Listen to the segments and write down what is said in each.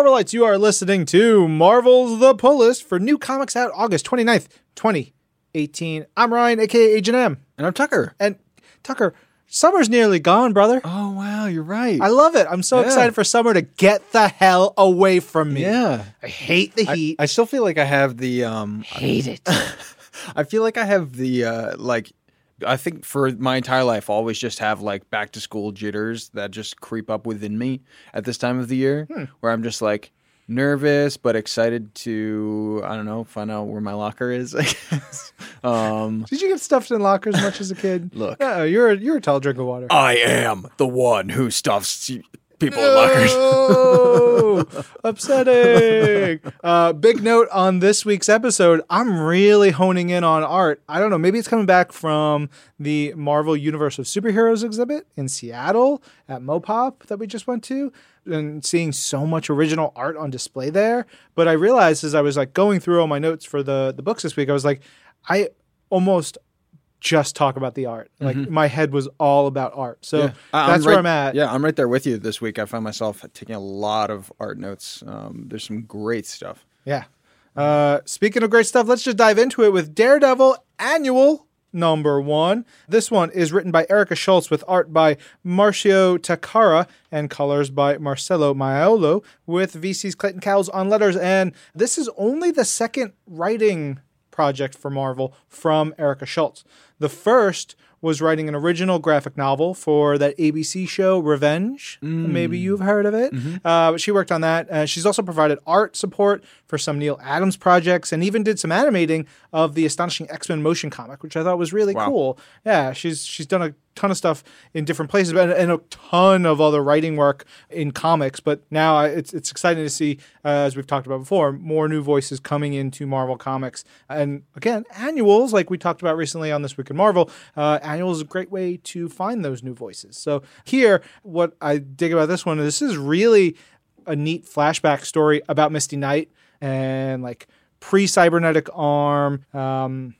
Marvelites. You are listening to Marvel's The Pull List for new comics out August 29th, 2018. I'm Ryan, aka Agent M. And I'm Tucker. And Tucker, summer's nearly gone, brother. Oh wow, you're right. I love it. I'm so Yeah. excited for summer to get the hell away from me. yeah. I hate the I, heat. I still feel like I have the um hate it. I feel like I have the uh like I think for my entire life I always just have like back to school jitters that just creep up within me at this time of the year where I'm just like nervous but excited to I don't know, find out where my locker is, I guess. Um Did you get stuffed in lockers much as a kid? Look. Oh, you're a, you're a tall drink of water. I am the one who stuffs people in lockers. Upsetting. Uh, big note on this week's episode. I'm really honing in on art. I don't know. Maybe it's coming back from the Marvel Universe of Superheroes exhibit in Seattle at Mopop that we just went to and seeing so much original art on display there. But I realized as I was like going through all my notes for the, the books this week, I was like, I almost just talk about the art. Like my head was all about art. So Mm-hmm. Yeah. That's where right- I'm at. Yeah, I'm right there with you this week. I find myself taking a lot of art notes. Um, there's some great stuff. Yeah. Uh, speaking of great stuff, let's just dive into it with Daredevil Annual number one. This one is written by Erica Schultz with art by Marcio Takara and colors by Marcelo Maiolo with VC's Clayton Cowles on letters. And this is only the second writing project for Marvel from Erica Schultz. The first was writing an original graphic novel for that ABC show Revenge. Maybe you've heard of it. Uh, but she worked on that. Uh, she's also provided art support for some Neal Adams projects and even did some animating of the Astonishing X-Men motion comic, which I thought was really cool. Yeah, she's she's done a ton of stuff in different places and, and a ton of other writing work in comics. But now it's it's exciting to see, uh, as we've talked about before, more new voices coming into Marvel Comics. And again, annuals, like we talked about recently on This Week in Marvel, uh, annuals is a great way to find those new voices. So here, what I dig about this one, this is really a neat flashback story about Misty Knight and like pre-cybernetic arm. Um,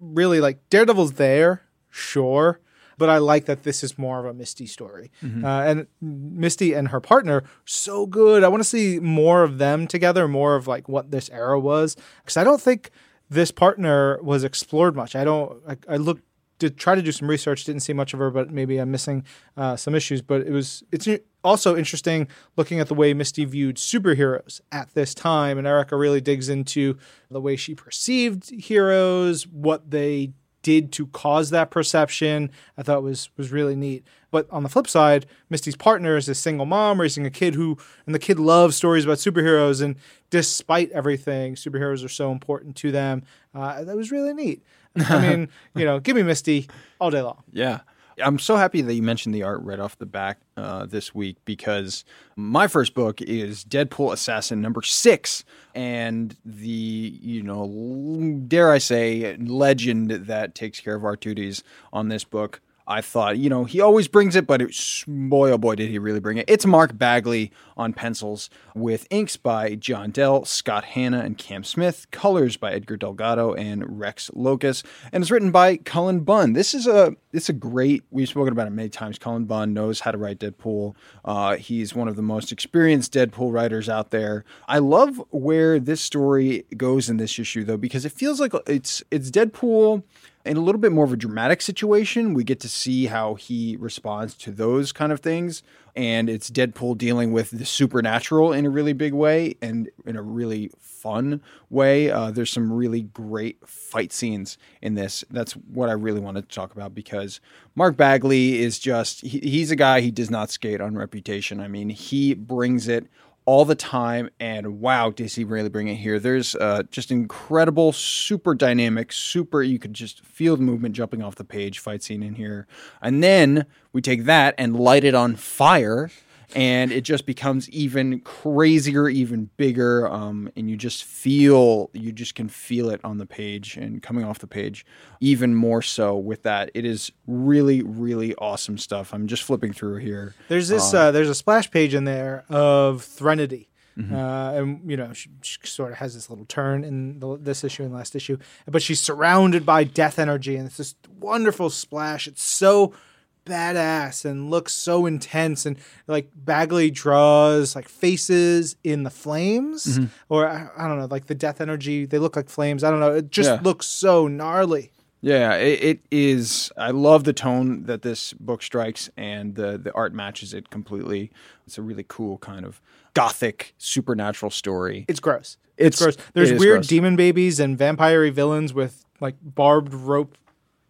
really, like Daredevil's there, sure, but I like that this is more of a Misty story. Uh, and Misty and her partner, so good. I want to see more of them together, more of like what this era was, because I don't think this partner was explored much. I don't. I, I looked did try to do some research. Didn't see much of her, but maybe I'm missing uh, some issues. But it was it's also interesting looking at the way Misty viewed superheroes at this time, and Erica really digs into the way she perceived heroes, what they did to cause that perception. I thought was was really neat. But on the flip side, Misty's partner is a single mom raising a kid who, and the kid loves stories about superheroes. And despite everything, superheroes are so important to them. Uh, that was really neat. I mean, you know, give me Misty all day long. Yeah. I'm so happy that you mentioned the art right off the back uh, this week because my first book is Deadpool Assassin number six, and the you know dare I say legend that takes care of our duties on this book. I thought, you know, he always brings it, but it's, boy, oh boy, did he really bring it. It's Mark Bagley on pencils with inks by John Dell, Scott Hanna, and Cam Smith, colors by Edgar Delgado and Rex Lokus, and it's written by Cullen Bunn. This is a it's a great. We've spoken about it many times. Cullen Bunn knows how to write Deadpool. Uh, he's one of the most experienced Deadpool writers out there. I love where this story goes in this issue though, because it feels like it's it's Deadpool in a little bit more of a dramatic situation. We get to see how he responds to those kind of things. And it's Deadpool dealing with the supernatural in a really big way and in a really fun way. Uh, there's some really great fight scenes in this. That's what I really wanted to talk about because Mark Bagley is just, he, he's a guy, he does not skate on reputation. I mean, he brings it all the time and wow he really bring it here. There's uh, just incredible super dynamic super you could just feel the movement jumping off the page fight scene in here. And then we take that and light it on fire and it just becomes even crazier even bigger um, and you just feel you just can feel it on the page and coming off the page even more so with that it is really really awesome stuff i'm just flipping through here There's this. Uh, there's a splash page in there of Threnody. Uh, and you know she, she sort of has this little turn in the, this issue and last issue, but she's surrounded by death energy, and it's this wonderful splash. It's so badass and looks so intense and like Bagley draws like faces in the flames Mm-hmm. or I, I don't know like the death energy they look like flames I don't know it just Yeah. looks so gnarly Yeah, it, it is. I love the tone that this book strikes, and the the art matches it completely. It's a really cool kind of gothic supernatural story. it's gross It's- gross there's it weird gross. demon babies and vampire villains with like barbed rope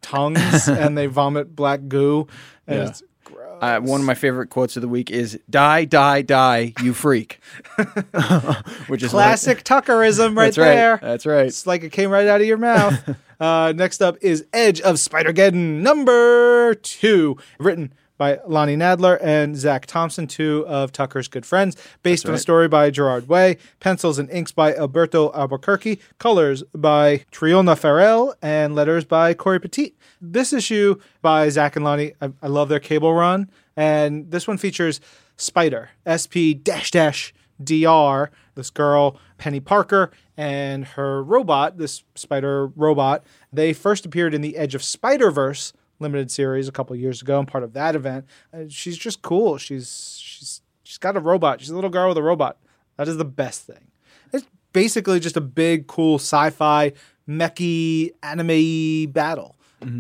tongues and they vomit black goo and Yeah. it's gross Uh, one of my favorite quotes of the week is "Die, die, die, you freak," which is classic Tuckerism right That's there. That's right. It's like it came right out of your mouth. uh, next up is Edge of Spider-Geddon, number two, written by Lonnie Nadler and Zach Thompson, two of Tucker's good friends, based on a story by Gerard Way, pencils and inks by Alberto Alburquerque, colors by Triona Farrell, and letters by Cory Petit. This issue by Zach and Lonnie, I, I love their cable run, and this one features Spider, SP dash dash DR, this girl, Penny Parker, and her robot, this spider robot. They first appeared in the Edge of Spider Verse limited series a couple years ago. I'm part of that event. Uh, she's just cool. She's she's she's got a robot. She's a little girl with a robot. That is the best thing. It's basically just a big, cool sci-fi, mechy, anime battle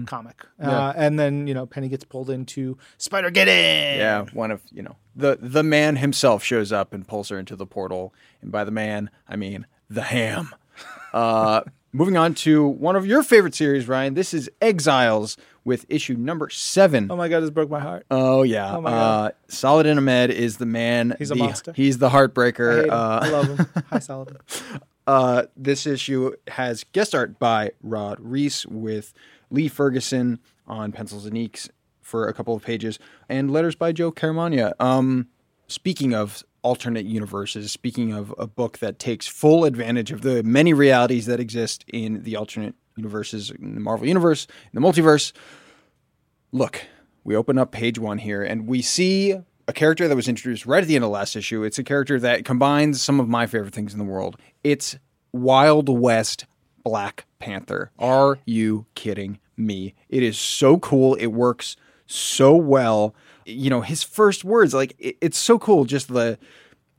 comic. Uh, and then you know Penny gets pulled into Spider Geddon. Yeah, one of you know the the man himself shows up and pulls her into the portal, and by the man I mean the ham. Uh, moving on to one of your favorite series, Ryan. This is Exiles with issue number seven. Oh my god, this broke my heart. Oh yeah, my uh, God. Saladin Ahmed is the man. He's a the- monster. He's the I, heartbreaker. him. Uh, I love him. Hi, Sullivan. uh, this issue has guest art by Rod Reis with Lee Ferguson on pencils and inks for a couple of pages, and letters by Joe Caramagna. Um, speaking of alternate universes, speaking of a book that takes full advantage of the many realities that exist in the alternate universes in the Marvel universe, in the multiverse. Look, we open up page one here, and we see a character that was introduced right at the end of the last issue. It's a character that combines some of my favorite things in the world. It's Wild West Black Panther. Are you kidding me? It is so cool. It works so well. You know, his first words, like it- it's so cool. Just the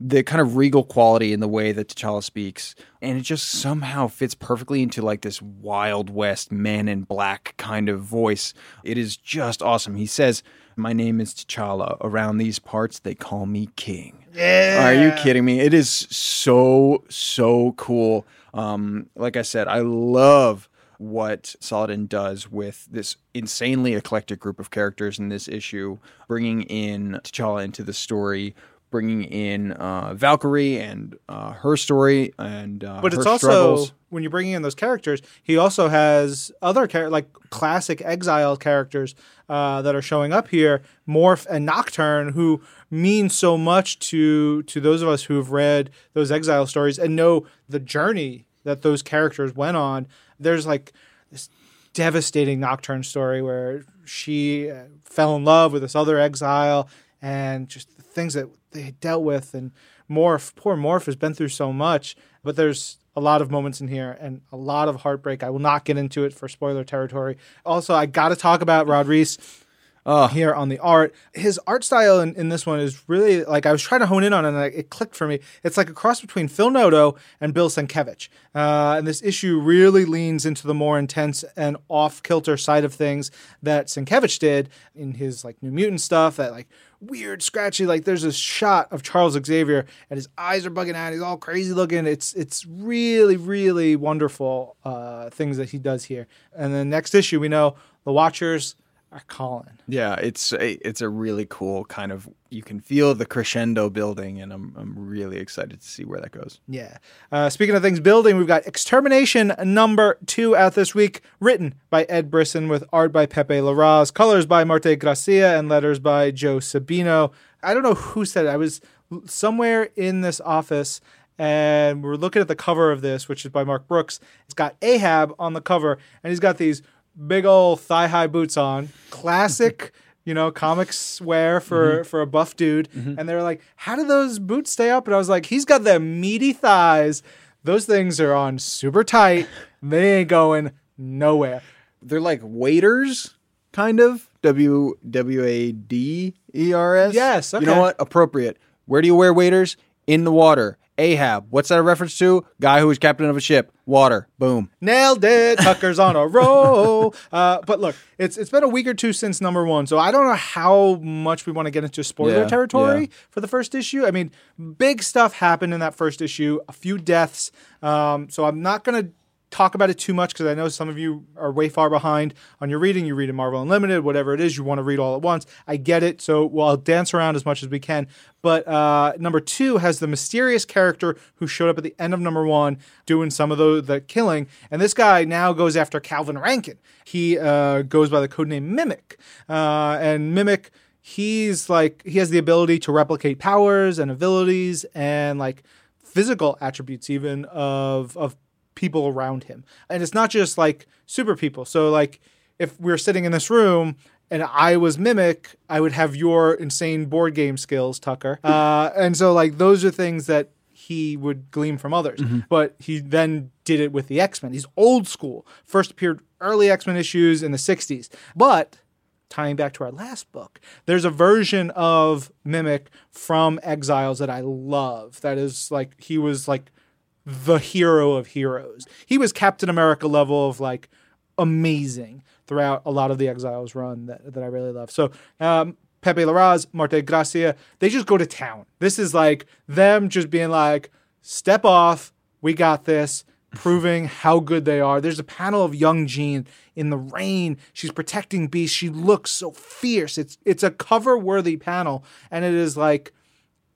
the kind of regal quality in the way that T'Challa speaks, and it just somehow fits perfectly into like this Wild West man in black kind of voice. It is just awesome. He says, "My name is T'Challa. Around these parts, they call me King." Yeah. Are you kidding me? It is so so cool. Um, like I said, I love what Saladin does with this insanely eclectic group of characters in this issue, bringing in T'Challa into the story, bringing in uh, Valkyrie and uh, her story, and uh, But her it's also struggles. when you're bringing in those characters, he also has other char- like classic exile characters uh, that are showing up here, Morph and Nocturne, who mean so much to to those of us who have read those exile stories and know the journey that those characters went on. There's like this devastating Nocturne story where she uh, fell in love with this other exile and just the things that they dealt with and Morph, poor Morph has been through so much, but there's a lot of moments in here and a lot of heartbreak. I will not get into it for spoiler territory. Also, I got to talk about Rod Reis here on the art. His art style in, in this one is really like I was trying to hone in on it and it clicked for me. It's like a cross between Phil Noto and Bill Sienkiewicz. Uh, and this issue really leans into the more intense and off kilter side of things that Sienkiewicz did in his like New Mutant stuff. That like weird, scratchy. Like there's this shot of Charles Xavier and his eyes are bugging out. He's all crazy looking. It's it's really really wonderful uh, things that he does here. And then next issue we know the Watchers are calling. Yeah, it's a, it's a really cool kind of. You can feel the crescendo building, and I'm I'm really excited to see where that goes. Yeah. Uh, speaking of things building, we've got Extermination number two out this week, written by Ed Brisson with art by Pepe Larraz, colors by Marte Gracia, and letters by Joe Sabino. I don't know who said it. I was somewhere in this office and we're looking at the cover of this, which is by Mark Brooks. It's got Ahab on the cover, and he's got these big old thigh high boots on. Classic. You know, comics wear for mm-hmm. for a buff dude, mm-hmm. and they were like, "How do those boots stay up?" And I was like, "He's got the meaty thighs. Those things are on super tight. They ain't going nowhere." They're like waiters kind of. W W A D E R S. Yes, You know what? Appropriate. Where do you wear waders? In the water. Ahab. What's that a reference to? Guy who was captain of a ship. Water. Boom. Nailed it. Tucker's on a roll. Uh, but look, it's it's been a week or two since number one, so I don't know how much we want to get into spoiler Yeah, territory yeah. for the first issue. I mean, big stuff happened in that first issue, a few deaths. Um, so I'm not going to talk about it too much because I know some of you are way far behind on your reading. You read in Marvel Unlimited, whatever it is, you want to read all at once. I get it. So we'll I'll dance around as much as we can. But uh, number two has the mysterious character who showed up at the end of number one doing some of the, the killing. And this guy now goes after Calvin Rankin. He uh, goes by the codename Mimic. Uh, and Mimic he's like he has the ability to replicate powers and abilities and like physical attributes even of of people around him and it's not just like super people so like if we are sitting in this room and I was mimic, I would have your insane board game skills, Tucker. Uh, and so like those are things that he would glean from others. But he then did it with the X Men. He's old school. First appeared early X Men issues in the '60s, but tying back to our last book, there's a version of Mimic from Exiles that I love. That is like he was like the hero of heroes. He was Captain America level of like amazing throughout a lot of the Exiles run that, that I really love. So um, Pepe Larraz, Marte Gracia, they just go to town. This is like them just being like, step off, we got this, proving how good they are. There's a panel of young Jean in the rain. She's protecting Beast. She looks so fierce. It's it's a cover worthy panel, and it is like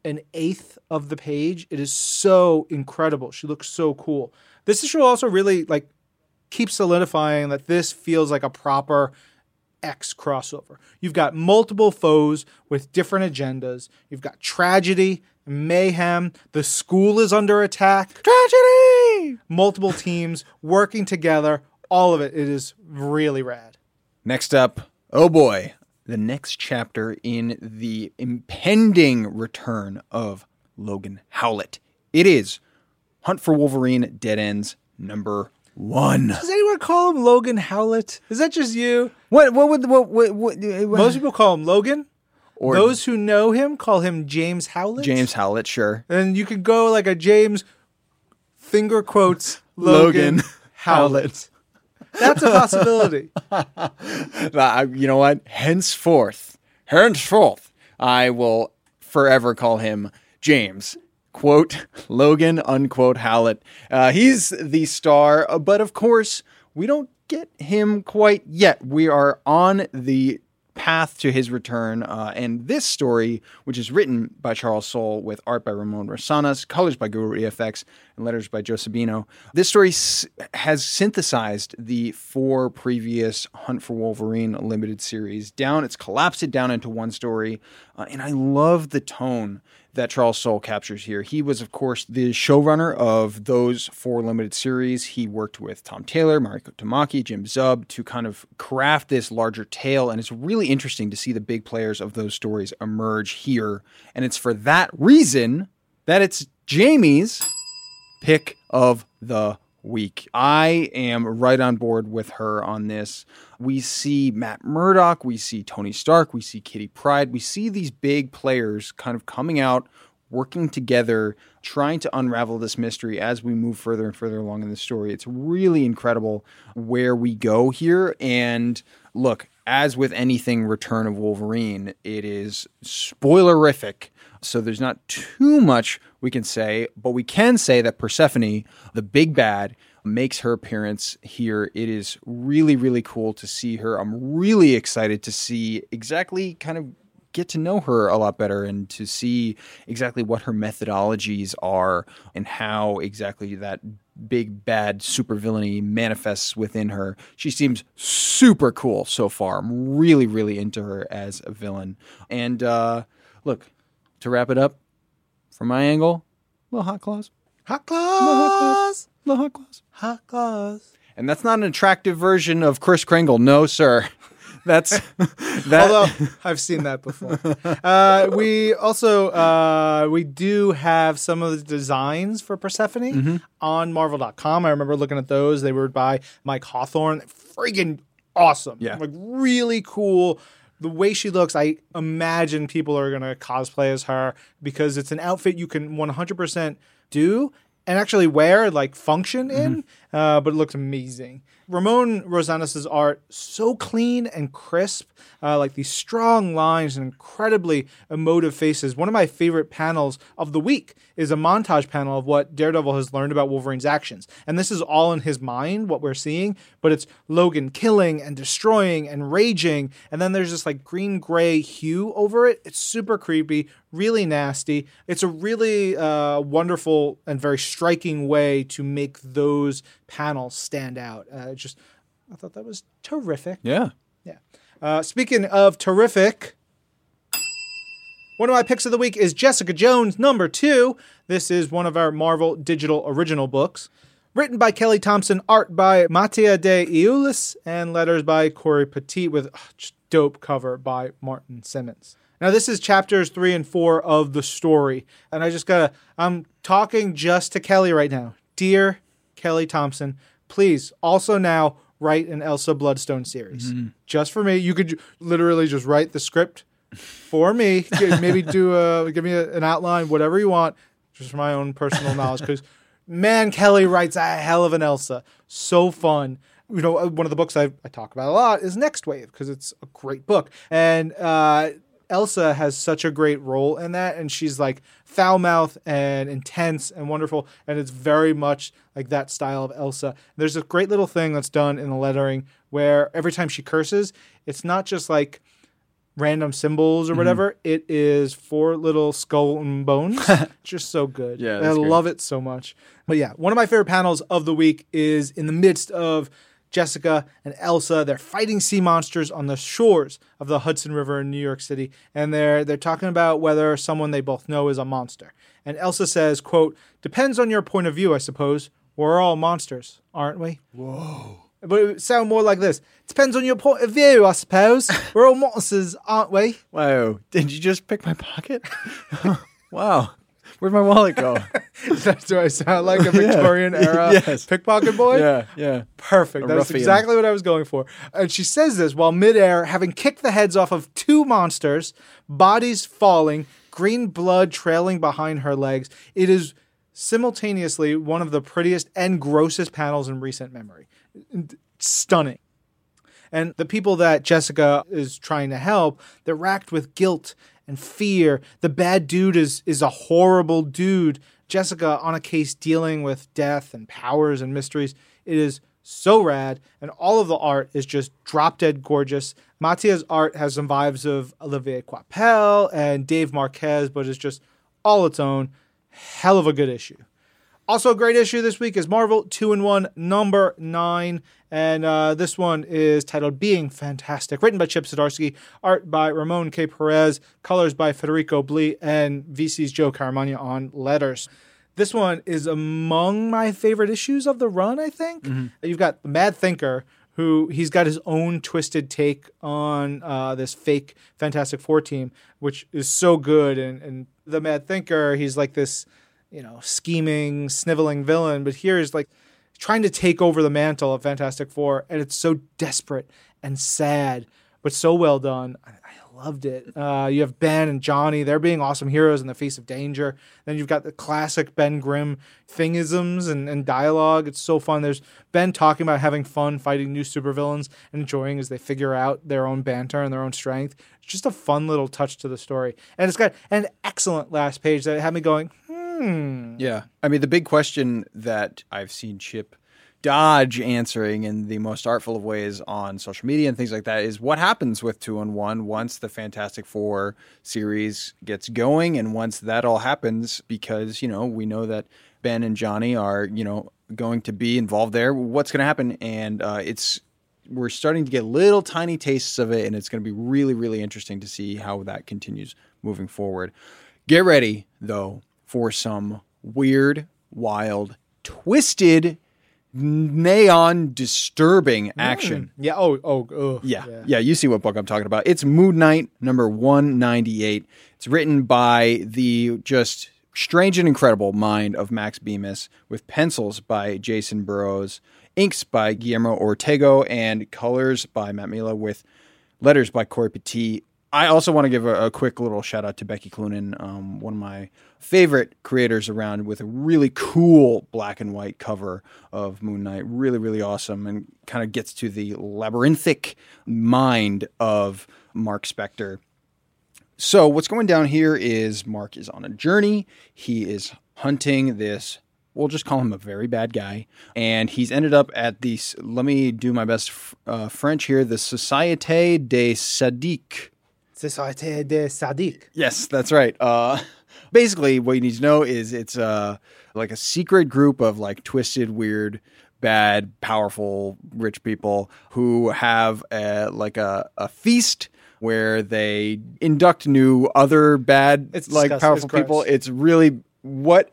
an eighth of the page. It is so incredible. She looks so cool. This issue also really like keeps solidifying that this feels like a proper X crossover. You've got multiple foes with different agendas. You've got tragedy, mayhem. The school is under attack. Tragedy! Multiple teams working together. All of it. It is really rad. Next up, oh boy, the next chapter in the impending return of Logan Howlett. It is Hunt for Wolverine Dead Ends number one. Does anyone call him Logan Howlett? Is that just you? What? What would? What? What? what, uh, what Most people call him Logan. or Those who know him call him James Howlett. James Howlett? Sure. And you could go like a James finger quotes Logan, Logan Howlett. That's a possibility. You know what? Henceforth, henceforth, I will forever call him James. Quote Logan, unquote Hallett. Uh, he's the star, uh, but of course, we don't get him quite yet. We are on the path to his return. Uh, and this story, which is written by Charles Soule with art by Ramon Rosanas, colors by Guru EFX, and letters by Joe Sabino, this story s- has synthesized the four previous Hunt for Wolverine limited series down. It's collapsed it down into one story. Uh, and I love the tone that Charles Soule captures here. He was, of course, the showrunner of those four limited series. He worked with Tom Taylor, Mariko Tamaki, Jim Zub to kind of craft this larger tale. And it's really interesting to see the big players of those stories emerge here. And it's for that reason that it's Jamie's pick of the week. I am right on board with her on this. We see Matt Murdock, we see Tony Stark, we see Kitty Pryde, we see these big players kind of coming out, working together, trying to unravel this mystery as we move further and further along in the story. It's really incredible where we go here. And look, as with anything Return of Wolverine, it is spoilerific. So there's not too much we can say, but we can say that Persephone, the big bad, makes her appearance here. It is really, really cool to see her. I'm really excited to see exactly kind of get to know her a lot better and to see exactly what her methodologies are and how exactly that big bad supervillainy manifests within her. She seems super cool so far. I'm really, really into her as a villain. And uh, look, to wrap it up, from my angle, little hot claws, Hot claws. little hot claws. Little hot claws. Hot claws. And that's not an attractive version of Kris Kringle, no sir. That's that. Although I've seen that before. Uh, we also uh, we do have some of the designs for Persephone Mm-hmm. on Marvel.com. I remember looking at those. They were by Mike Hawthorne. Friggin' awesome. Yeah. Like really cool. The way she looks, I imagine people are going to cosplay as her because it's an outfit you can 100% do and actually wear, like function in, uh, but it looks amazing. Ramon Rosanas' art, so clean and crisp, uh, like these strong lines and incredibly emotive faces. One of my favorite panels of the week is a montage panel of what Daredevil has learned about Wolverine's actions. And this is all in his mind, what we're seeing, but it's Logan killing and destroying and raging. And then there's this like green gray hue over it. It's super creepy, really nasty. It's a really uh, wonderful and very striking way to make those panels stand out. Uh, just, I thought that was terrific. Yeah. Yeah. Uh, speaking of terrific, one of my picks of the week is Jessica Jones number two. This is one of our Marvel digital original books. Written by Kelly Thompson, art by Mattia de Iulis, and letters by Cory Petit with just dope cover by Martin Simmonds. Now, this is chapters three and four of the story. And I just gotta, I'm talking just to Kelly right now. Dear Kelly Thompson, please also now write an Elsa Bloodstone series. Just for me. You could literally just write the script for me. Maybe do a, give me a, an outline, whatever you want, just for my own personal knowledge. Because, man, Kelly writes a hell of an Elsa. So fun. You know, uh, one of the books I, I talk about a lot is Next Wave because it's a great book. And uh, Elsa has such a great role in that, and she's like foul mouthed and intense and wonderful, and it's very much like that style of Elsa. There's a great little thing that's done in the lettering where every time she curses, it's not just like random symbols or Mm-hmm. whatever. It is four little skull and bones. just so good. Yeah, I great. love it so much. But yeah, one of my favorite panels of the week is in the midst of Jessica and Elsa. They're fighting sea monsters on the shores of the Hudson River in New York City, and they're they're talking about whether someone they both know is a monster. And Elsa says, "quote Depends on your point of view, I suppose. We're all monsters, aren't we?" Whoa. But it would sound more like this. Depends on your point of view, I suppose. We're all monsters, aren't we? Whoa. Did you just pick my pocket? wow. Where'd my wallet go? Do I sound like a Victorian era Yes. pickpocket boy? yeah, yeah. Perfect. A That's ruffian. exactly what I was going for. And she says this while midair, having kicked the heads off of two monsters, bodies falling, green blood trailing behind her legs. It is simultaneously one of the prettiest and grossest panels in recent memory. Stunning. And the people that Jessica is trying to help, they're racked with guilt and fear. The bad dude is is a horrible dude. Jessica on a case dealing with death and powers and mysteries. It is so rad, and all of the art is just drop dead gorgeous. Mattia's art has some vibes of Olivier Coipel and Dave Marquez, but it's just all its own. Hell of a good issue. Also, a great issue this week is Marvel 2 in 1, number 9. And uh, this one is titled Being Fantastic, written by Chip Zdarsky, art by Ramon K. Perez, colors by Federico Blee, and VC's Joe Caramagna on letters. This one is among my favorite issues of the run, I think. You've got the Mad Thinker, who he's got his own twisted take on uh, this fake Fantastic Four team, which is so good. And, and the Mad Thinker, he's like this you know, scheming, sniveling villain, but here is like trying to take over the mantle of Fantastic Four, and it's so desperate and sad, but so well done. I, I loved it. Uh, you have Ben and Johnny; they're being awesome heroes in the face of danger. Then you've got the classic Ben Grimm thingisms and, and dialogue. It's so fun. There's Ben talking about having fun fighting new supervillains and enjoying as they figure out their own banter and their own strength. It's just a fun little touch to the story, and it's got an excellent last page that had me going. Hmm. Yeah. I mean, the big question that I've seen Chip dodge answering in the most artful of ways on social media and things like that is what happens with two and one once the Fantastic Four series gets going and once that all happens, because, you know, we know that Ben and Johnny are, you know, going to be involved there. What's going to happen? And uh, it's, we're starting to get little tiny tastes of it, and it's going to be really, really interesting to see how that continues moving forward. Get ready, though, for some weird, wild, twisted, neon, disturbing mm. action. Yeah. Oh. Oh. oh Yeah, yeah, you see what book I'm talking about. It's Moon Knight number 198. It's written by the just strange and incredible mind of Max Bemis with pencils by Jacen Burrows, inks by Guillermo Ortego, and colors by Matt Milla with letters by Cory Petit. I also want to give a, a quick little shout out to Becky Cloonan, um, one of my favorite creators around, with a really cool black and white cover of Moon Knight. Really, really awesome, and kind of gets to the labyrinthic mind of Mark Spector. So what's going down here is Mark is on a journey. He is hunting this. We'll just call him a very bad guy, and he's ended up at the. Let me do my best uh, French here. The Société des Sadiques. Société des Sadiques. Yes, that's right. Uh, basically, what you need to know is it's uh, like a secret group of like twisted, weird, bad, powerful, rich people who have a, like a, a feast where they induct new other bad It's like disgusting. powerful It's people. It's really what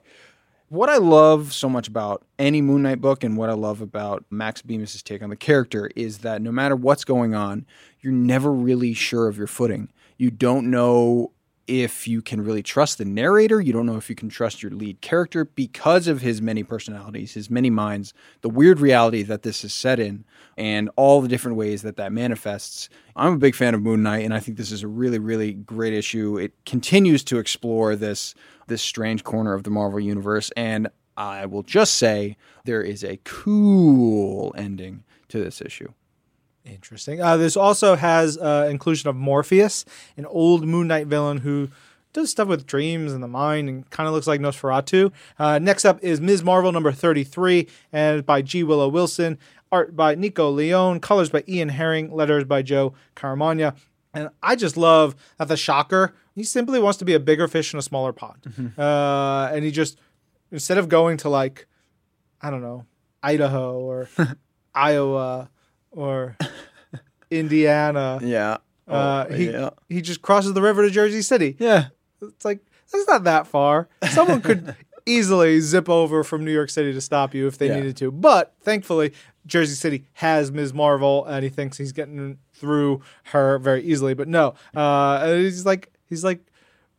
what I love so much about any Moon Knight book and what I love about Max Bemis' take on the character is that no matter what's going on, you're never really sure of your footing. You don't know if you can really trust the narrator. You don't know if you can trust your lead character because of his many personalities, his many minds, the weird reality that this is set in, and all the different ways that that manifests. I'm a big fan of Moon Knight, and I think this is a really, really great issue. It continues to explore this this strange corner of the Marvel universe, and I will just say there is a cool ending to this issue. Interesting. Uh, this also has uh, inclusion of Morpheus, an old Moon Knight villain who does stuff with dreams and the mind and kind of looks like Nosferatu. Uh, next up is Ms. Marvel number 33, and by G. Willow Wilson, art by Nico Leone, colors by Ian Herring, letters by Joe Caramagna. And I just love that the Shocker, he simply wants to be a bigger fish in a smaller pond. Uh, and he just, instead of going to like, I don't know, Idaho or Iowa or Indiana, Yeah. uh, he yeah. he just crosses the river to Jersey City. Yeah. It's like that's not that far. Someone could easily zip over from New York City to stop you if they Yeah. needed to. But thankfully, Jersey City has Ms. Marvel, and he thinks he's getting through her very easily. But no, uh, he's like he's like,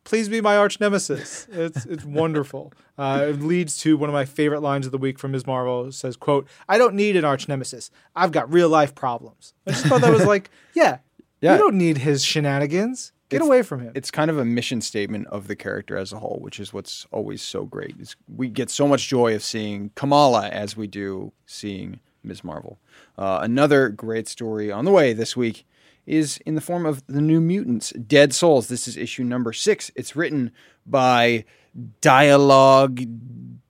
please be my arch nemesis. It's it's wonderful. Uh, it leads to one of my favorite lines of the week from Ms. Marvel. It says, "quote I don't need an arch nemesis. I've got real life problems." I just thought that was like, yeah, Yeah. you don't need his shenanigans. Get It's- away from him. It's kind of a mission statement of the character as a whole, which is what's always so great. Is we get so much joy of seeing Kamala as we do seeing Ms. Marvel. Uh, another great story on the way this week is in the form of the New Mutants, Dead Souls. This is issue number six. It's written by Dialogue,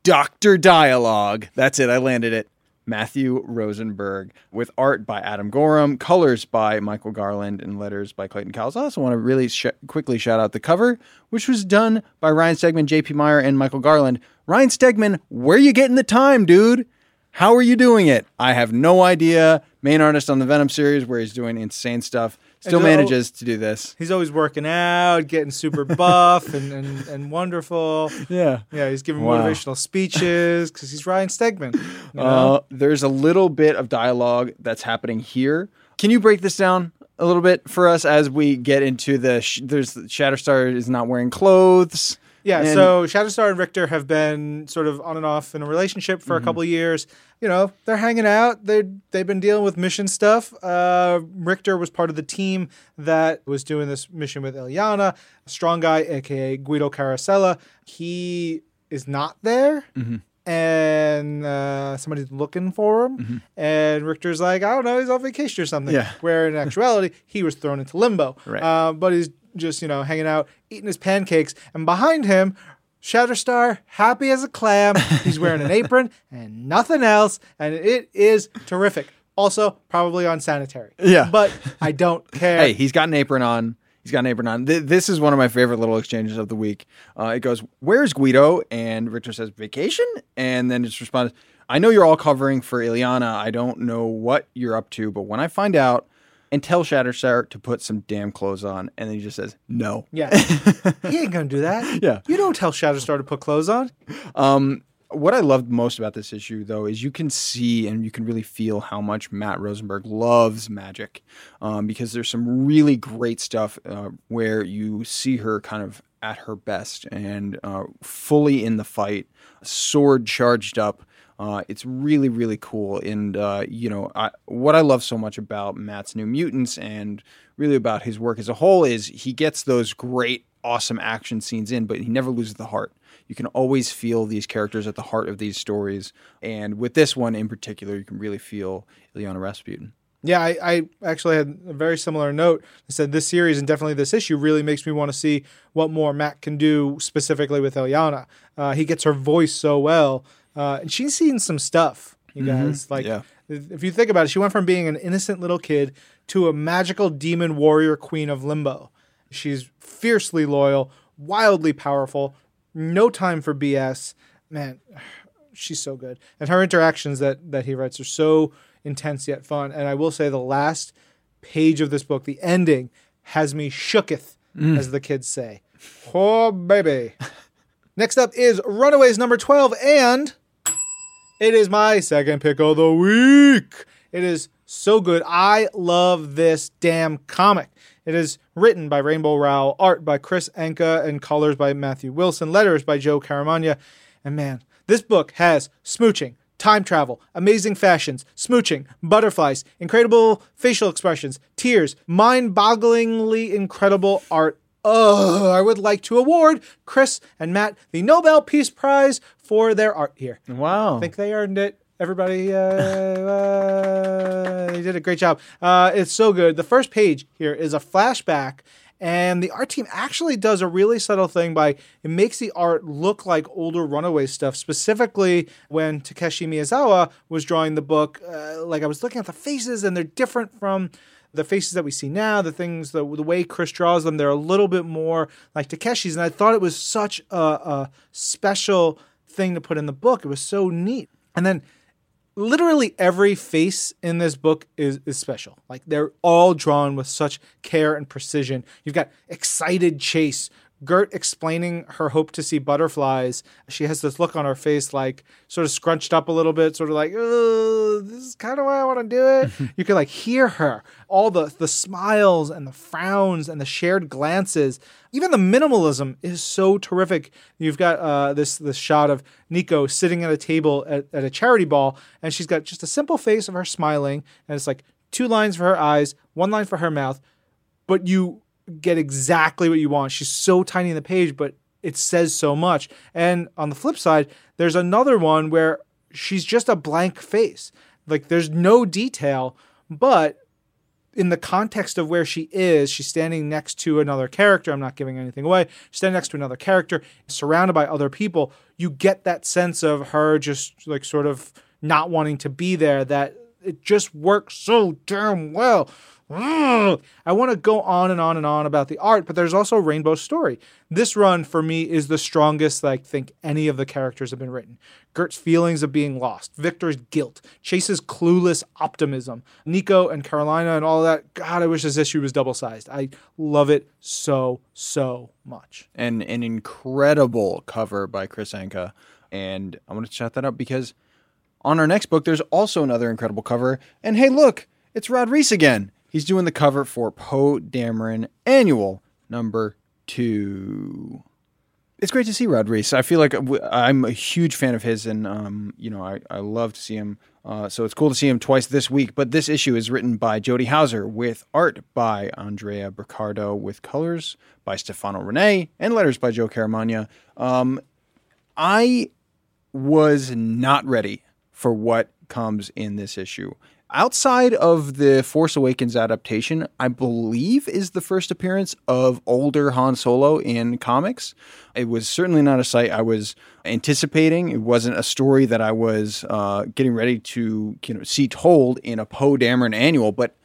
Doctor Dialogue. That's it. I landed it. Matthew Rosenberg, with art by Adam Gorham, colors by Michael Garland, and letters by Clayton Cowles. I also want to really sh- quickly shout out the cover, which was done by Ryan Stegman, JP Mayer, and Michael Garland. Ryan Stegman, where you getting the time, dude? How are you doing it? I have no idea. Main artist on the Venom series, where he's doing insane stuff, still uh, manages to do this. He's always working out, getting super buff and, and, and wonderful. Yeah. Yeah, he's giving Wow. motivational speeches because he's Ryan Stegman. You know? Uh, there's a little bit of dialogue that's happening here. Can you break this down a little bit for us as we get into the? Sh- there's Shatterstar is not wearing clothes. Yeah, and- so Shatterstar and Richter have been sort of on and off in a relationship for a couple of years. You know, they're hanging out. They they've been dealing with mission stuff. Uh, Richter was part of the team that was doing this mission with Illyana, strong guy, aka Guido Carosella. He is not there. And uh, somebody's looking for him, and Richter's like, I don't know, he's on vacation or something. Yeah. Where in actuality, he was thrown into limbo. Right. Uh, but he's just, you know, hanging out, eating his pancakes. And behind him, Shatterstar, happy as a clam. He's wearing an apron and nothing else. And it is terrific. Also, probably unsanitary. Yeah. But I don't care. Hey, he's got an apron on. He's got an apron on. Th- this is one of my favorite little exchanges of the week. Uh, it goes, "Where's Guido?" And Richter says, "Vacation." And then just responds, "I know you're all covering for Illyana. I don't know what you're up to, but when I find out." And tell Shatterstar to put some damn clothes on, and then he just says no. Yeah. he ain't going to do that. Yeah. You don't tell Shatterstar to put clothes on. What I loved most about this issue, though, is you can see and you can really feel how much Matt Rosenberg loves Magik, um, because there's some really great stuff uh, where you see her kind of at her best and uh, fully in the fight, sword charged up. Uh, it's really, really cool. And, uh, you know, I, what I love so much about Matt's New Mutants and really about his work as a whole is he gets those great, awesome action scenes in, but he never loses the heart. You can always feel these characters at the heart of these stories. And with this one in particular, you can really feel Illyana Rasputin. Yeah, I, I, actually had a very similar note. I said this series and definitely this issue really makes me want to see what more Matt can do specifically with Illyana. Uh, he gets her voice so well, uh, and she's seen some stuff, you Mm-hmm. guys. Like, Yeah. if you think about it, she went from being an innocent little kid to a magical demon warrior queen of limbo. She's fiercely loyal, wildly powerful, no time for BS. Man, she's so good. And her interactions that that he writes are so intense yet fun. And I will say the last page of this book, the ending, has me shooketh, as the kids say. Oh baby. Next up is Runaways number 12, and it is my second pick of the week. It is so good. I love this damn comic. It is written by Rainbow Rowell, art by Kris Anka, and colors by Matthew Wilson, letters by Joe Caramagna. And man, this book has smooching, time travel, amazing fashions, smooching, butterflies, incredible facial expressions, tears, mind bogglingly incredible art. Oh, I would like to award Kris and Matt the Nobel Peace Prize for their art here. Wow. I think they earned it. Everybody, uh, uh, they did a great job. Uh, it's so good. The first page here is a flashback, and the art team actually does a really subtle thing by it makes the art look like older Runaway stuff. Specifically, when Takeshi Miyazawa was drawing the book, uh, like I was looking at the faces, and they're different from the faces that we see now, the things, the, the way Kris draws them, they're a little bit more like Takeshi's. And I thought it was such a, a special thing to put in the book. It was so neat. And then literally every face in this book is, is special. Like they're all drawn with such care and precision. You've got excited Chase, Gert explaining her hope to see butterflies. She has this look on her face, like sort of scrunched up a little bit, sort of like, oh, this is kind of why I want to do it. you can like hear her, all the the smiles and the frowns and the shared glances. Even the minimalism is so terrific. You've got uh, this this shot of Nico sitting at a table at, at a charity ball, and she's got just a simple face of her smiling, and it's like two lines for her eyes, one line for her mouth, but you get exactly what you want. She's so tiny in the page, but it says so much. And on the flip side, there's another one where she's just a blank face. Like there's no detail, but in the context of where she is, she's standing next to another character. I'm not giving anything away. She's standing next to another character, surrounded by other people. You get that sense of her just like sort of not wanting to be there, that it just works so damn well. Ugh. I want to go on and on and on about the art, but there's also Rainbow Story. This run for me is the strongest I think any of the characters have been written. Gert's feelings of being lost, Victor's guilt, Chase's clueless optimism, Nico and Carolina and all that. God, I wish this issue was double sized. I love it so, so much. and an incredible cover by Kris Anka. And I want to shout that out because on our next book, there's also another incredible cover. And hey, look, it's Rod Reis again. He's doing the cover for Poe Dameron Annual number two. It's great to see Rod Reis. I feel like I'm a huge fan of his, and um, you know, I, I love to see him. Uh, so it's cool to see him twice this week. But this issue is written by Jody Houser with art by Andrea Broccardo, with colors by Stefano Rene, and letters by Joe Caramagna. Um, I was not ready for what comes in this issue. Outside of the Force Awakens adaptation, I believe is the first appearance of older Han Solo in comics. It was certainly not a sight I was anticipating. It wasn't a story that I was uh, getting ready to you know see told in a Poe Dameron annual, but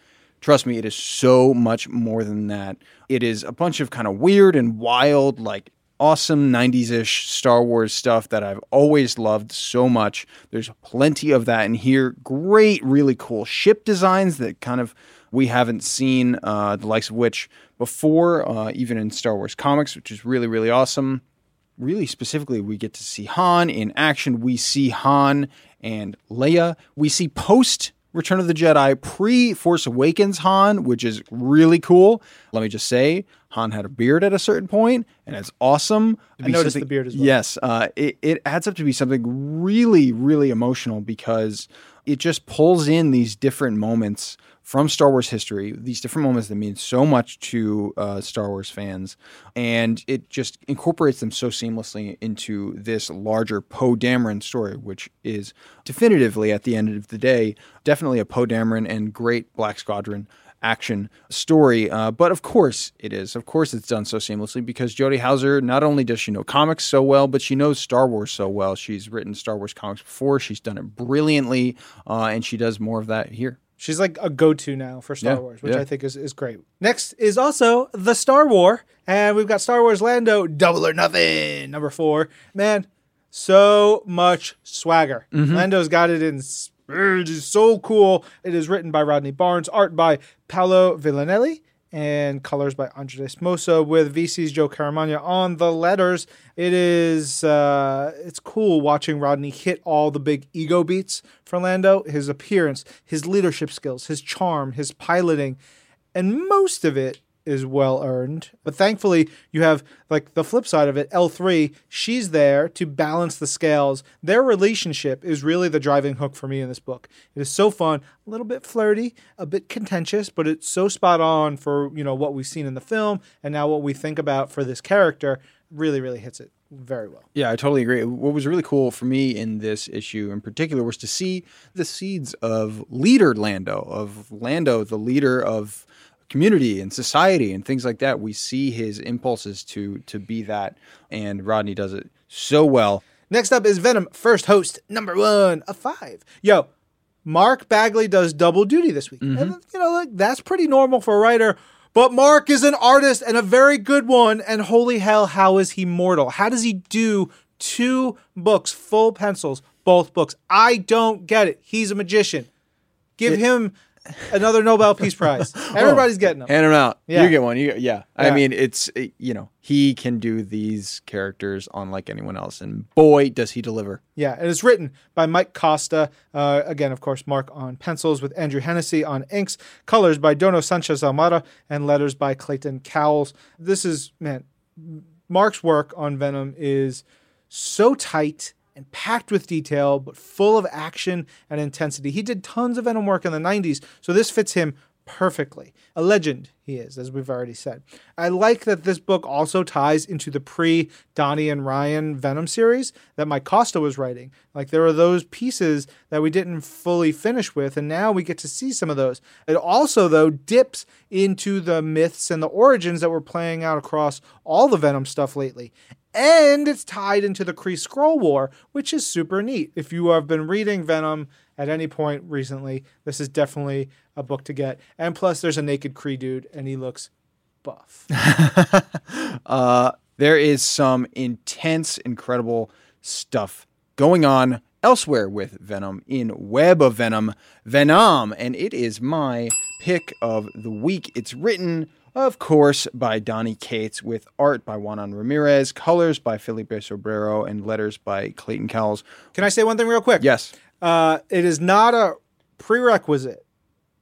Trust me, it is so much more than that. It is a bunch of kind of weird and wild, like awesome 90s ish Star Wars stuff that I've always loved so much. There's plenty of that in here. Great, really cool ship designs that kind of we haven't seen uh, the likes of which before, uh, even in Star Wars comics, which is really, really awesome. really specifically, we get to see Han in action. We see Han and Leia. We see post Return of the Jedi, pre Force Awakens Han, which is really cool. Let me just say, Han had a beard at a certain point, and it's awesome. I noticed the beard as well. Yes, uh, it, it adds up to be something really, really emotional because it just pulls in these different moments from Star Wars history, these different moments that mean so much to uh, Star Wars fans, and it just incorporates them so seamlessly into this larger Poe Dameron story, which is definitively, at the end of the day, definitely a Poe Dameron and great Black Squadron action story. Uh, but of course it is. Of course it's done so seamlessly because Jody Houser, not only does she know comics so well, but she knows Star Wars so well. She's written Star Wars comics before. She's done it brilliantly, uh, and she does more of that here. She's like a go-to now for Star Yeah, Wars, which yeah. I think is, is great. Next is also the Star War, and we've got Star Wars Lando, Double or Nothing, number four. Man, so much swagger. Mm-hmm. Lando's got it in. It is so cool. It is written by Rodney Barnes, art by Paolo Villanelli, and colors by Andres Mossa with VC's Joe Caramagna on the letters. It is uh, it's cool watching Rodney hit all the big ego beats for Lando. His appearance, his leadership skills, his charm, his piloting, and most of it is well earned. But thankfully, you have like the flip side of it. L three, she's there to balance the scales. Their relationship is really the driving hook for me in this book. It is so fun, a little bit flirty, a bit contentious, but it's so spot on for you know what we've seen in the film and now what we think about for this character. Really, really hits it very well. Yeah, I totally agree. What was really cool for me in this issue in particular was to see the seeds of leader Lando, of Lando, the leader of community and society and things like that. We see his impulses to to be that, and Rodney does it so well. Next up is Venom, first host, number one, a five. Yo, Mark Bagley does double duty this week. Mm-hmm. And, you know, like, that's pretty normal for a writer. But Mark is an artist and a very good one. And holy hell, how is he mortal? How does he do two books, full pencils, both books? I don't get it. He's a magician. Give him another Nobel Peace Prize. Everybody's getting them. Hand him out. Yeah. You get one. You get, yeah. I mean, it's you know he can do these characters unlike anyone else, and boy does he deliver. Yeah, and it's written by Mike Costa. Uh, again, of course, Mark on pencils with Andrew Hennessy on inks, colors by Dono Sanchez Almara, and letters by Clayton Cowles. This is, man, Mark's work on Venom is so tight and packed with detail, but full of action and intensity. He did tons of Venom work in the 90s, so this fits him perfectly. A legend he is, as we've already said. I like that this book also ties into the pre Donny and Ryan Venom series that Mike Costa was writing. Like there are those pieces that we didn't fully finish with, and now we get to see some of those. It also, though, dips into the myths and the origins that were playing out across all the Venom stuff lately. And it's tied into the Kree Scroll War, which is super neat. If you have been reading Venom at any point recently, this is definitely a book to get. And plus, there's a naked Kree dude, and he looks buff. Uh, there is some intense, incredible stuff going on elsewhere with Venom in Web of Venom, Venom, and it is my pick of the week. It's written, of course, by Donny Cates with art by Juanan Ramirez, colors by Felipe Sobreiro, and letters by Clayton Cowles. Can I say one thing real quick? Yes. Uh, it is not a prerequisite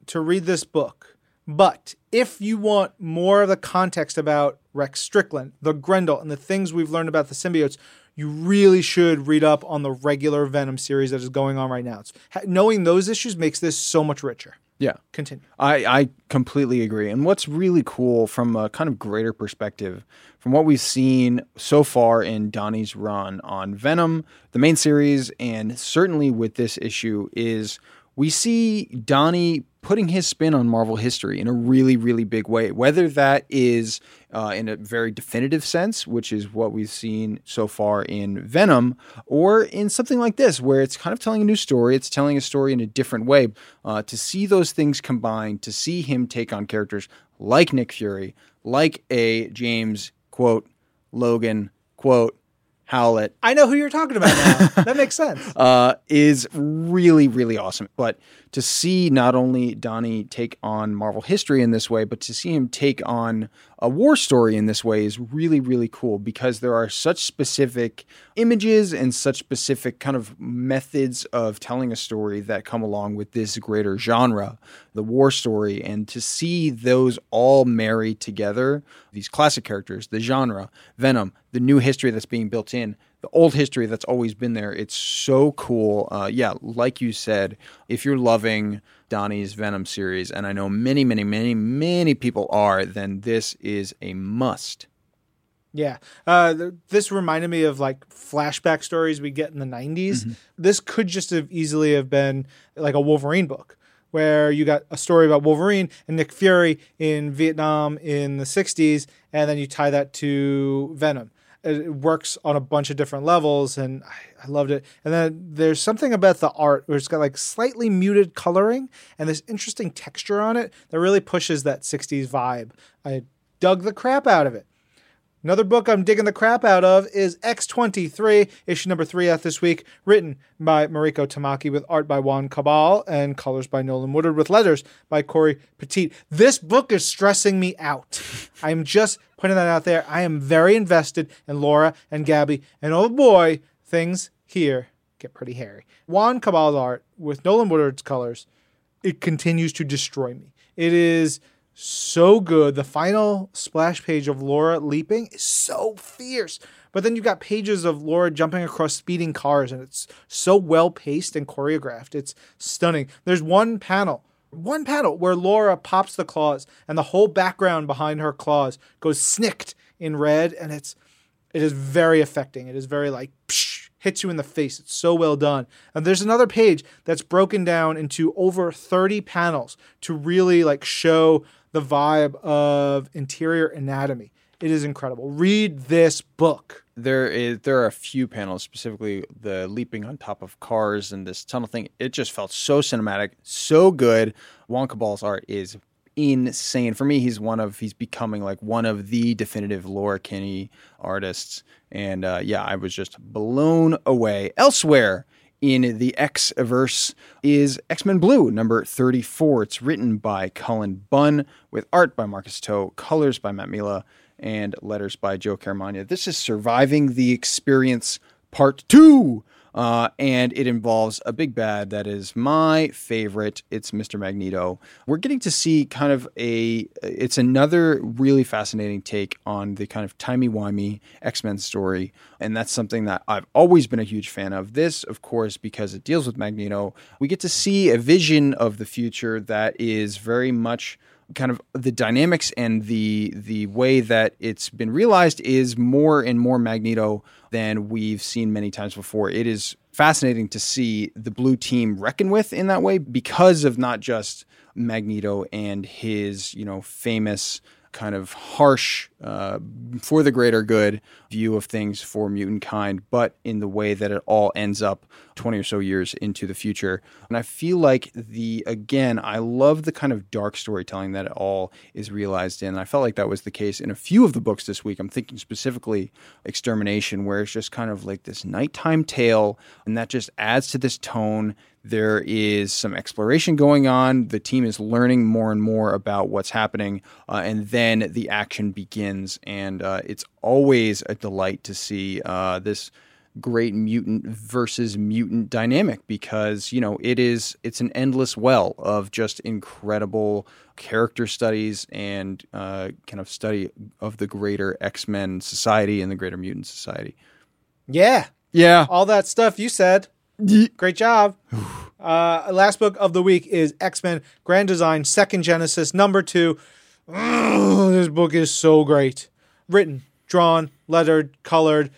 to read this book, but if you want more of the context about Rex Strickland, the Grendel, and the things we've learned about the symbiotes, you really should read up on the regular Venom series that is going on right now. It's, ha- knowing those issues makes this so much richer. Yeah. Continue. I, I completely agree. And what's really cool from a kind of greater perspective, from what we've seen so far in Donny's run on Venom, the main series, and certainly with this issue, is we see Donny putting his spin on Marvel history in a really, really big way. Whether that is uh, in a very definitive sense, which is what we've seen so far in Venom, or in something like this, where it's kind of telling a new story, it's telling a story in a different way. Uh, to see those things combined, to see him take on characters like Nick Fury, like a James, quote, Logan, quote, Howlett, I know who you're talking about now. that makes sense. uh, is really, really awesome. But to see not only Donny take on Marvel history in this way, but to see him take on a war story in this way is really, really cool because there are such specific images and such specific kind of methods of telling a story that come along with this greater genre, the war story. And to see those all marry together, these classic characters, the genre, Venom, the new history that's being built in, the old history that's always been there. It's so cool. Uh, yeah, like you said, if you're loving Donny's Venom series, and I know many, many, many, many people are, then this is a must. Yeah. Uh, th- this reminded me of like flashback stories we get in the 90s. Mm-hmm. This could just have easily have been like a Wolverine book where you got a story about Wolverine and Nick Fury in Vietnam in the 60s and then you tie that to Venom. It works on a bunch of different levels and I, I loved it. And then there's something about the art where it's got like slightly muted coloring and this interesting texture on it that really pushes that 60s vibe. I dug the crap out of it. Another book I'm digging the crap out of is X23, issue number three out this week, written by Mariko Tamaki with art by Juan Cabal and colors by Nolan Woodard with letters by Cory Petit. This book is stressing me out. I'm just putting that out there. I am very invested in Laura and Gabby, and oh boy, things here get pretty hairy. Juan Cabal's art with Nolan Woodard's colors, it continues to destroy me. It is so good. The final splash page of Laura leaping is so fierce. But then you've got pages of Laura jumping across speeding cars, and it's so well paced and choreographed. It's stunning. There's one panel, one panel where Laura pops the claws, and the whole background behind her claws goes snicked in red, and it's it is very affecting. It is very like psh, hits you in the face. It's so well done. And there's another page that's broken down into over 30 panels to really like show the vibe of interior anatomy. It is incredible. Read this book. There is there are a few panels, specifically the leaping on top of cars and this tunnel thing. It just felt so cinematic, so good. Juan Cabal's art is insane. For me, he's one of he's becoming like one of the definitive Laura Kinney artists. And uh, yeah, I was just blown away. Elsewhere in the X verse is X Men Blue, number 34. It's written by Cullen Bunn with art by Marcus To, colors by Matt Milla, and letters by Joe Caramagna. This is Surviving the Experience Part 2. Uh, and it involves a big bad that is my favorite. It's Mr. Magneto. We're getting to see kind of a. It's another really fascinating take on the kind of timey wimey X Men story, and that's something that I've always been a huge fan of. This, of course, because it deals with Magneto, we get to see a vision of the future that is very much kind of the dynamics and the the way that it's been realized is more and more Magneto than we've seen many times before. It is fascinating to see the blue team reckon with in that way because of not just Magneto and his, you know, famous kind of harsh, uh, for the greater good view of things for mutant kind, but in the way that it all ends up 20 or so years into the future. And I feel like the, again, I love the kind of dark storytelling that it all is realized in. I felt like that was the case in a few of the books this week. I'm thinking specifically Extermination, where it's just kind of like this nighttime tale, and that just adds to this tone there is some exploration going on. The team is learning more and more about what's happening, uh, and then the action begins. And uh, it's always a delight to see uh, this great mutant versus mutant dynamic because you know it is it's an endless well of just incredible character studies and uh, kind of study of the greater x-men society and the greater mutant society Yeah, yeah all that stuff you said. Great job. Uh, last book of the week is X Men Grand Design Second Genesis number two. This book is so great. Written, drawn, lettered, colored,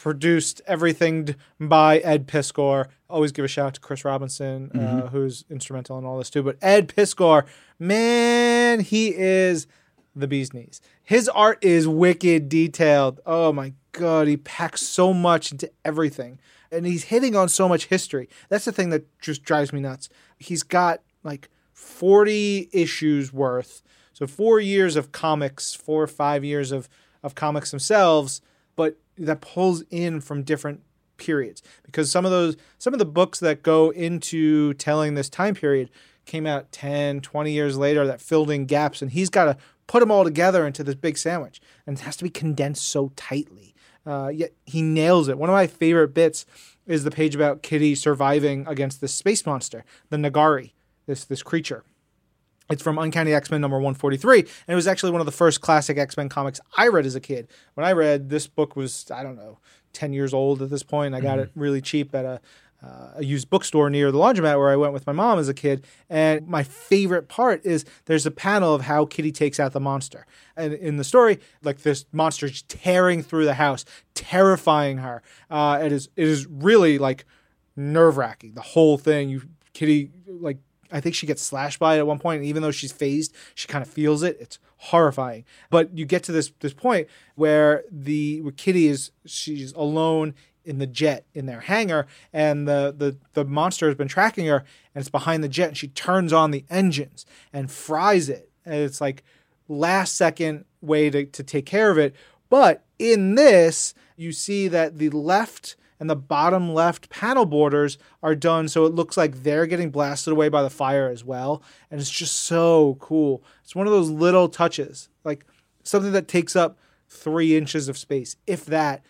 produced, everything by Ed Piskor. Always give a shout out to Chris Robinson, uh, who's instrumental in all this too. But Ed Piskor, man, he is the bee's knees. His art is wicked detailed. Oh my god, he packs so much into everything. And he's hitting on so much history. That's the thing that just drives me nuts. He's got like 40 issues worth. So 4 years of comics, 4 or 5 years of of comics themselves, but that pulls in from different periods. Because some of those some of the books that go into telling this time period came out 10 20 years later that filled in gaps and he's got to put them all together into this big sandwich and it has to be condensed so tightly. Uh, yet he nails it. One of my favorite bits is the page about kitty surviving against this space monster the N'Garai this this creature it's from Uncanny X Men number 143. And it was actually one of the first classic X Men comics I read as a kid. When I read, this book was, I don't know, 10 years old at this point. I got it really cheap at a, uh, a used bookstore near the laundromat where I went with my mom as a kid. And my favorite part is there's a panel of how Kitty takes out the monster. And in the story, like this monster is tearing through the house, terrifying her. Uh, it is it is really like nerve wracking. The whole thing. You Kitty like I think she gets slashed by it at one point, and even though she's phased, she kind of feels it. It's horrifying. But you get to this this point where the where Kitty is she's alone in the jet in their hangar, and the the the monster has been tracking her, and it's behind the jet, and she turns on the engines and fries it, and it's like last second way to, to take care of it. But in this, you see that the left and the bottom left panel borders are done so it looks like they're getting blasted away by the fire as well. And it's just so cool. It's one of those little touches, like something that takes up three inches of space, if that.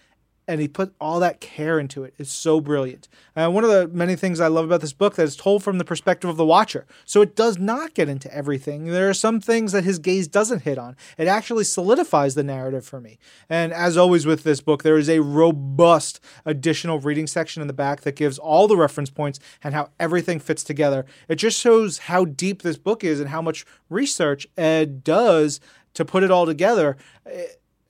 And he put all that care into it. It's so brilliant. And one of the many things I love about this book that is told from the perspective of the watcher. So it does not get into everything. There are some things that his gaze doesn't hit on. It actually solidifies the narrative for me. And as always with this book, there is a robust additional reading section in the back that gives all the reference points and how everything fits together. It just shows how deep this book is and how much research Ed does to put it all together.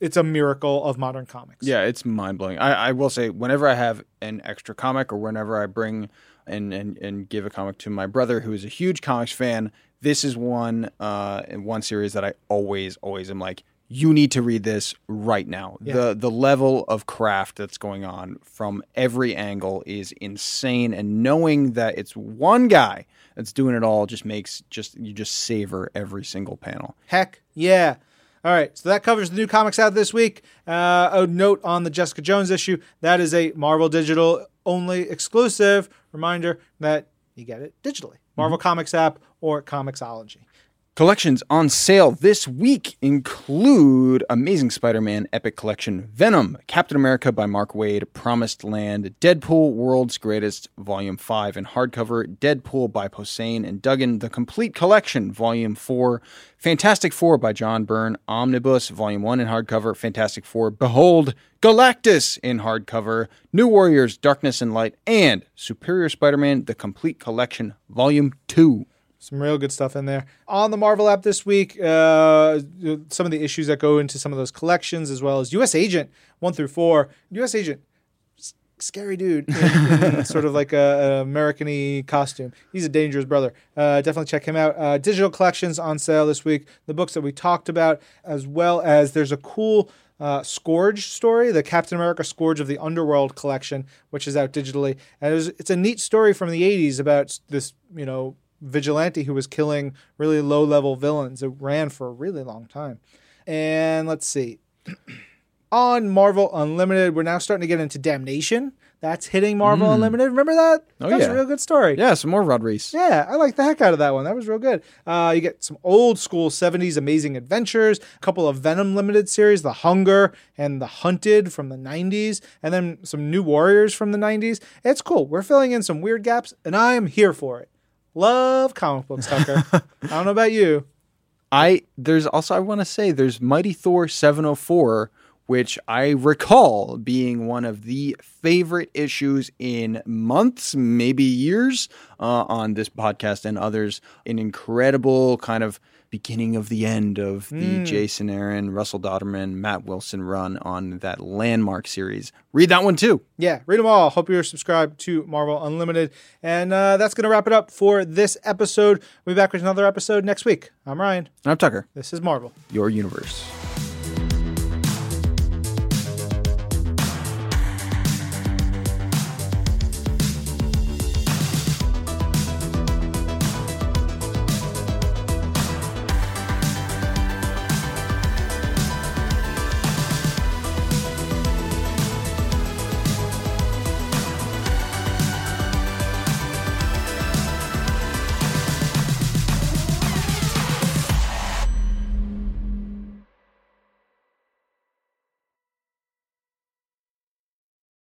It's a miracle of modern comics. Yeah, it's mind blowing. I, I will say, whenever I have an extra comic or whenever I bring and, and, and give a comic to my brother who is a huge comics fan, this is one uh, one series that I always, always am like, you need to read this right now. Yeah. The the level of craft that's going on from every angle is insane and knowing that it's one guy that's doing it all just makes just you just savor every single panel. Heck yeah. All right, so that covers the new comics out this week. Uh, a note on the Jessica Jones issue that is a Marvel Digital only exclusive. Reminder that you get it digitally. Marvel Comics app or Comixology. Collections on sale this week include Amazing Spider Man Epic Collection, Venom, Captain America by Mark Waid, Promised Land, Deadpool World's Greatest, Volume 5 in hardcover, Deadpool by Posehn and Duggan, The Complete Collection, Volume 4, Fantastic Four by John Byrne, Omnibus, Volume 1 in hardcover, Fantastic Four, Behold, Galactus in hardcover, New Warriors, Darkness and Light, and Superior Spider Man, The Complete Collection, Volume 2. Some real good stuff in there. On the Marvel app this week, uh, some of the issues that go into some of those collections, as well as U.S. Agent 1 through 4. U.S. Agent, scary dude, in, in sort of like a, a American y costume. He's a dangerous brother. Uh, definitely check him out. Uh, digital collections on sale this week. The books that we talked about, as well as there's a cool uh, Scourge story, the Captain America Scourge of the Underworld collection, which is out digitally. And it was, it's a neat story from the 80s about this, you know, vigilante who was killing really low level villains. It ran for a really long time. And let's see. On Marvel Unlimited, we're now starting to get into Damnation. That's hitting Marvel Unlimited. Remember that? Oh, that was yeah. a real good story. Yeah, some more Rod Reis. Yeah, I like the heck out of that one. That was real good. Uh, you get some old school 70s amazing adventures, a couple of Venom limited series, The Hunger and The Hunted from the 90s, and then some new Warriors from the 90s. It's cool. We're filling in some weird gaps, and I'm here for it. Love comic books, Tucker. I don't know about you. I there's also I want to say there's Mighty Thor 704 which I recall being one of the favorite issues in months, maybe years, uh, on this podcast and others. An incredible kind of beginning of the end of the Jason Aaron, Russell Dauterman, Matt Wilson run on that landmark series. Read that one too. Yeah, read them all. Hope you're subscribed to Marvel Unlimited. And uh, that's going to wrap it up for this episode. We'll be back with another episode next week. I'm Ryan. I'm Tucker, This is Marvel. your universe.